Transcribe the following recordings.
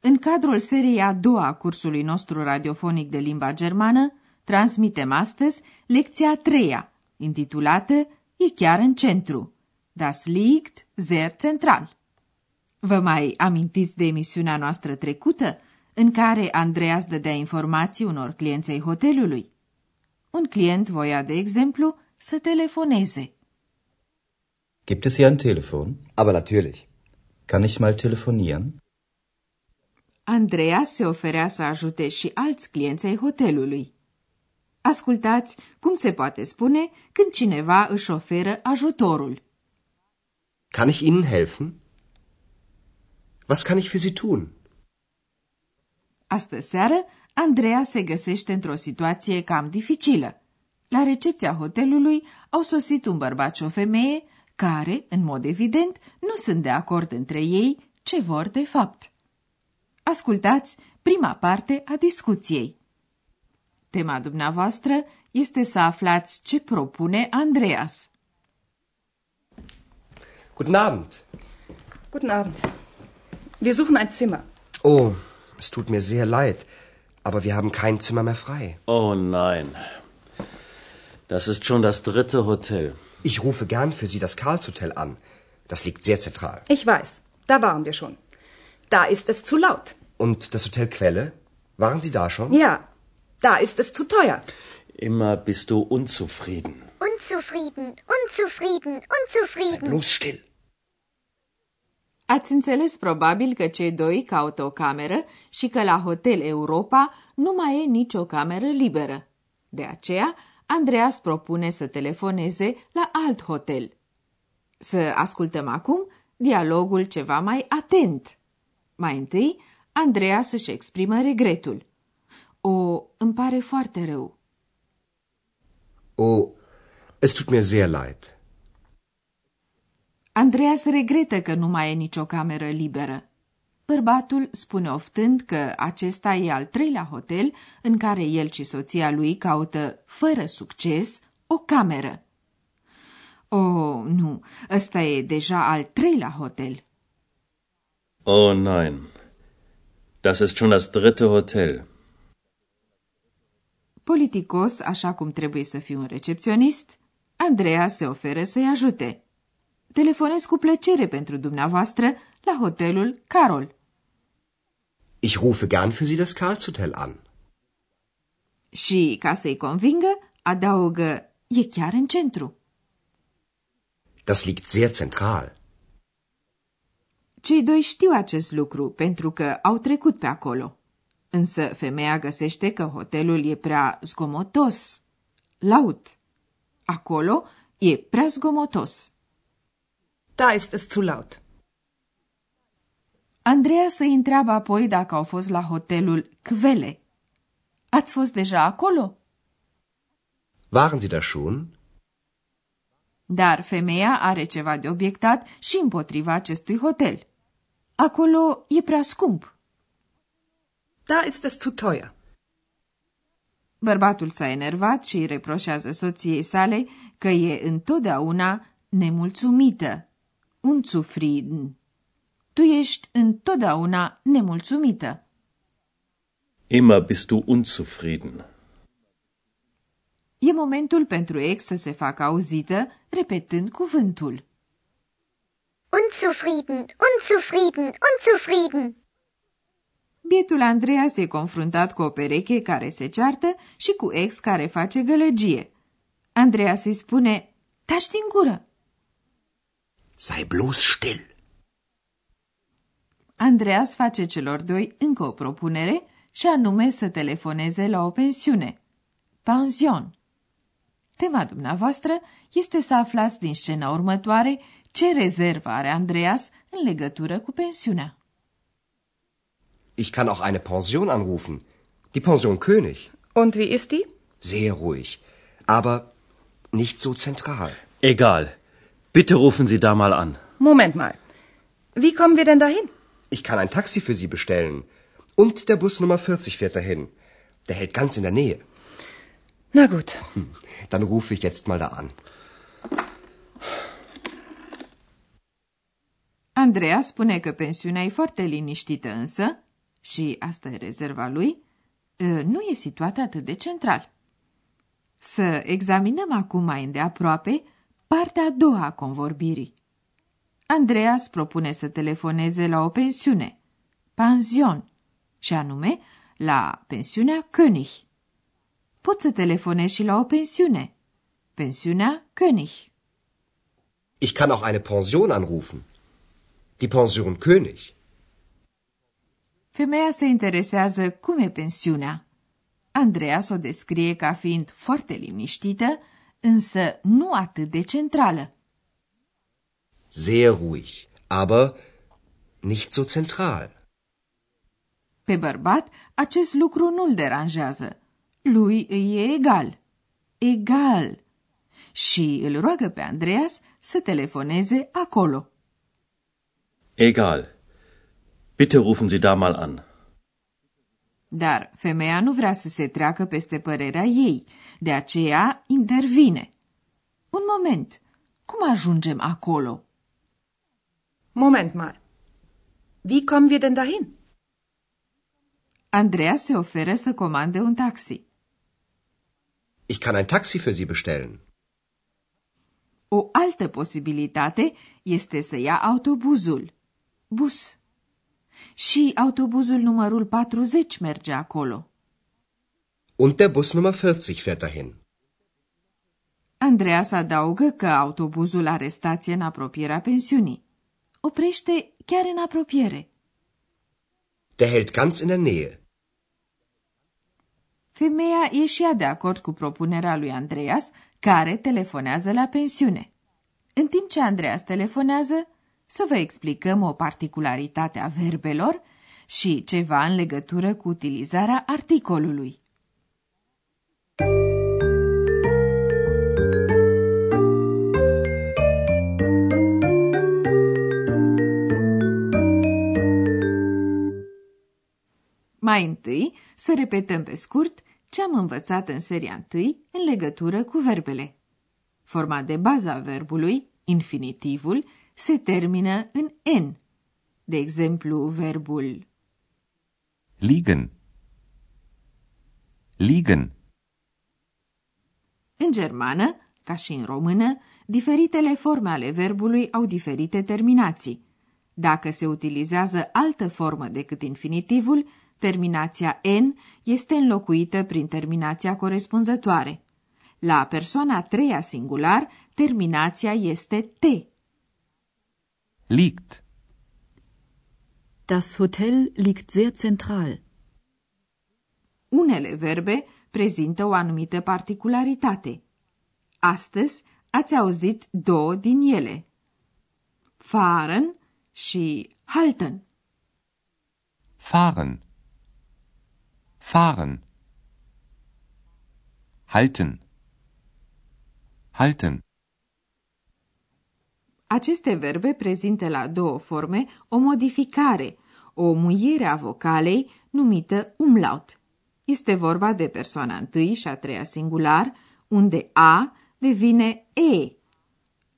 în cadrul seriei a doua a cursului nostru radiofonic de limba germană, transmitem astăzi lecția a treia, intitulată E chiar în centru. Das liegt sehr central. Vă mai amintiți de emisiunea noastră trecută, în care Andreas dădea informații unor clienți ai hotelului? Un client voia, de exemplu, să telefoneze. Gibt es hier ein Telefon? Aber natürlich. Kann ich mal telefonieren? Andreas se oferea să ajute și alți clienți ai hotelului. Ascultați cum se poate spune când cineva își oferă ajutorul. Kann ich Ihnen helfen? Was kann ich für Sie tun? Astă seară, Andreea se găsește într-o situație cam dificilă. La recepția hotelului au sosit un bărbat și o femeie care, în mod evident, nu sunt de acord între ei ce vor de fapt. Ascultați prima parte a discuției. Tema dumneavoastră este să aflați ce propune Andreas. Guten Abend. Guten Abend. Wir suchen ein Zimmer. Oh, es tut mir sehr leid, aber wir haben kein Zimmer mehr frei. Oh nein. Das ist schon das dritte Hotel. Ich rufe gern für Sie das Karlshotel an. Das liegt sehr zentral. Ich weiß, da waren wir schon. Da ist es zu laut. Und das Hotel Quelle? Waren Sie da schon? Ja, da ist es zu teuer. Immer bist du unzufrieden. Unzufrieden, unzufrieden, unzufrieden. Bloß still. Ați înțeles probabil că cei doi caută o cameră și că la Hotel Europa nu mai e nicio cameră liberă. De aceea, Andreas propune să telefoneze la alt hotel. Să ascultăm acum dialogul ceva mai atent. Mai întâi, Andreas își exprimă regretul. O, îmi pare foarte rău. Oh, es tut mir sehr leid. Andreas regretă că nu mai e nicio cameră liberă. Bărbatul spune oftând că acesta e al treilea hotel în care el și soția lui caută, fără succes, o cameră. Oh, nu, ăsta e deja al treilea hotel. Oh nein. Das ist schon das dritte Hotel. Politicos, așa cum trebuie să fie un recepționist, Andreea se oferă să-i ajute. Telefonez cu plăcere pentru dumneavoastră la hotelul Carol. Ich rufe gern für Sie das Karlshotel an. Și, ca să-i convingă, adaugă, e chiar în centru. Das liegt sehr zentral. Cei doi știu acest lucru pentru că au trecut pe acolo. Însă femeia găsește că hotelul e prea zgomotos, laut. Acolo e prea zgomotos. Da ist es zu laut. Andreea să întreabă apoi dacă au fost la hotelul Kvele. Ați fost deja acolo? Waren Sie da schon? Dar femeia are ceva de obiectat și împotriva acestui hotel. Acolo e prea scump. Da ist es zu teuer. Bărbatul s-a enervat și îi reproșează soției sale că e întotdeauna nemulțumită. Unzufrieden. Tu ești întotdeauna nemulțumită. Immer bist du unzufrieden. E momentul pentru ex să se facă auzită, repetând cuvântul. Unzufrieden, unzufrieden, unzufrieden. Bietul Andreea se confruntat cu o pereche care se ceartă și cu ex care face gălăgie. Andreea se spune, taci din gură. Sei bloß still. Andreas face celor doi încă o propunere și anume să telefoneze la o pensiune. Pension. Tema dumneavoastră este să aflați din scena următoare ce rezervă are Andreas în legătură cu pensiunea. Ich kann auch eine Pension anrufen. Die Pension König. Und wie ist die? Sehr ruhig. Aber nicht so zentral. Egal. Bitte rufen Sie da mal an. Moment mal. Wie kommen wir denn dahin? Ich kann ein Taxi für Sie bestellen. Und der Bus Nummer 40 fährt dahin. Der hält ganz in der Nähe. Na gut. Hm, Dann rufe ich jetzt mal da an. Andreea spune că pensiunea e foarte liniștită însă, și asta e rezerva lui, ă, nu e situată atât de central. Să examinăm acum mai îndeaproape partea a doua a convorbirii. Andreas propune să telefoneze la o pensiune, pension, și anume la pensiunea König. Pot să telefonez și la o pensiune, pensiunea König. Ich kann auch eine Pension anrufen. Die Pension König. Femeia se interesează cum e pensiunea. Andreas o descrie ca fiind foarte liniștită, însă nu atât de centrală. Sehr ruhig. Aber nicht so zentral. Pe bărbat, acest lucru nu-l deranjează. Lui îi e egal. Egal. Și îl roagă pe Andreas să telefoneze acolo. Egal. Bitte rufen Sie da mal an. Dar femeia nu vrea să se treacă peste părerea ei, de aceea intervine. Un moment, cum ajungem acolo? Moment mal. Wie kommen wir denn dahin? Andreea se oferă să comande un taxi. Ich kann ein Taxi für Sie bestellen. O altă posibilitate este să ia autobuzul. Bus. Și autobuzul numărul 40 merge acolo. Und der Bus Nummer 40 fährt dahin. Andreas adaugă că autobuzul are stație în apropierea pensiunii. Oprește chiar în apropiere. Der hält ganz in der Nähe. Femeia e și ea de acord cu propunerea lui Andreas, care telefonează la pensiune. În timp ce Andreas telefonează, să vă explicăm o particularitate a verbelor și ceva în legătură cu utilizarea articolului. Mai întâi, să repetăm pe scurt ce am învățat în seria întâi în legătură cu verbele. Forma de bază a verbului, infinitivul, se termină în N. De exemplu, verbul Liegen. Liegen. În germană, ca și în română, diferitele forme ale verbului au diferite terminații. Dacă se utilizează altă formă decât infinitivul, terminația N este înlocuită prin terminația corespunzătoare. La persoana a treia singular, terminația este T. Liegt. Das Hotel liegt sehr zentral. Unele verbe prezintă o anumită particularitate. Astăzi ați auzit două din ele. Fahren și halten. Fahren. Fahren. Halten. Halten. Aceste verbe prezintă la două forme o modificare, o muiere a vocalei numită umlaut. Este vorba de persoana întâi și a treia singular, unde A devine E.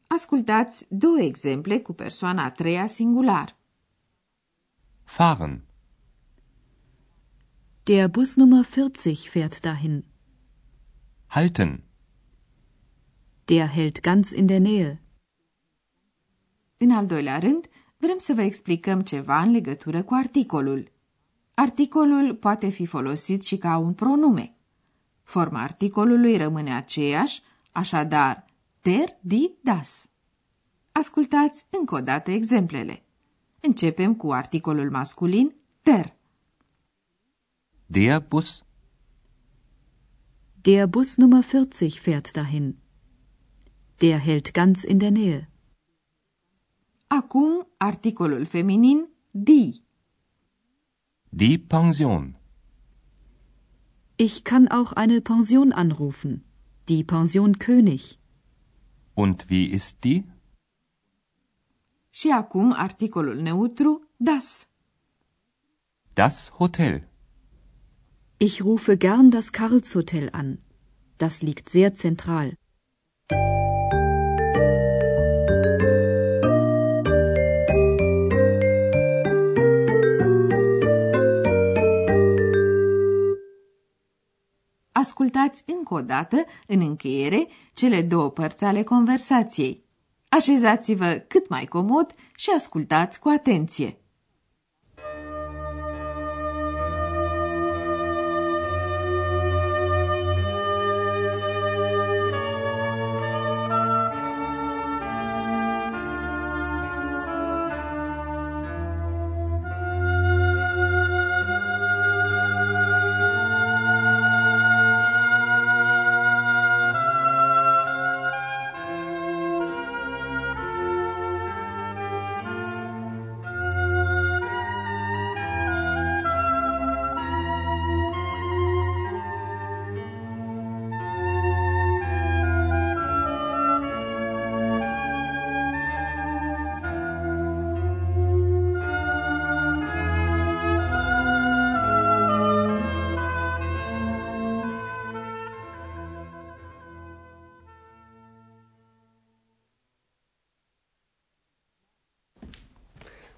Ascultați două exemple cu persoana a treia singular. Fahren. Der Bus Nummer 40 fährt dahin. Halten. Der hält ganz in der Nähe. În al doilea rând, vrem să vă explicăm ceva în legătură cu articolul. Articolul poate fi folosit și ca un pronume. Forma articolului rămâne aceeași, așadar der, die, das. Ascultați încă o dată exemplele. Începem cu articolul masculin der. Der Bus. Der Bus Nummer 40 fährt dahin. Der hält ganz in der Nähe. Acum articolul feminin die. Die Pension. Ich kann auch eine Pension anrufen. Die Pension König. Und wie ist die? Și acum articolul neutru das. Das Hotel. Ich rufe gern das Karlshotel an. Das liegt sehr zentral. Ascultați încă o dată, în încheiere, cele două părți ale conversației. Așezați-vă cât mai comod și ascultați cu atenție.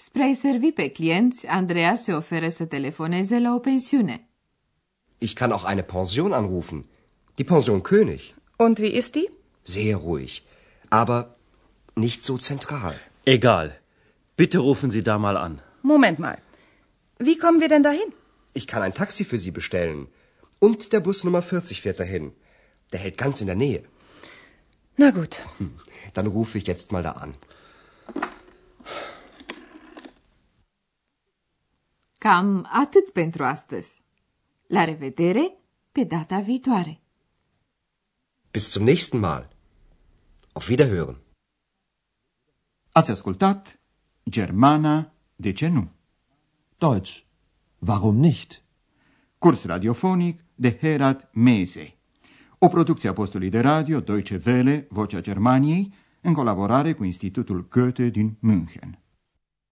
Spre a-i servi pe clienți, Andreea se oferă să telefoneze la o pensiune. Ich kann auch eine Pension anrufen. Die Pension König. Und wie ist die? Sehr ruhig. Aber nicht so zentral. Egal. Bitte rufen Sie da mal an. Moment mal. Wie kommen wir denn dahin? Ich kann ein Taxi für Sie bestellen. Und der Bus Nummer 40 fährt dahin. Der hält ganz in der Nähe. Na gut. Dann rufe ich jetzt mal da an. Cam atât pentru astăzi. La revedere pe data viitoare! Bis zum nächsten Mal. Auf Wiederhören. Ați ascultat Germana, de ce nu? Deutsch. Warum nicht? Curs radiofonic de Herat Mese. O producție a postului de radio Deutsche Welle, Vocea Germaniei, în colaborare cu Institutul Goethe din München.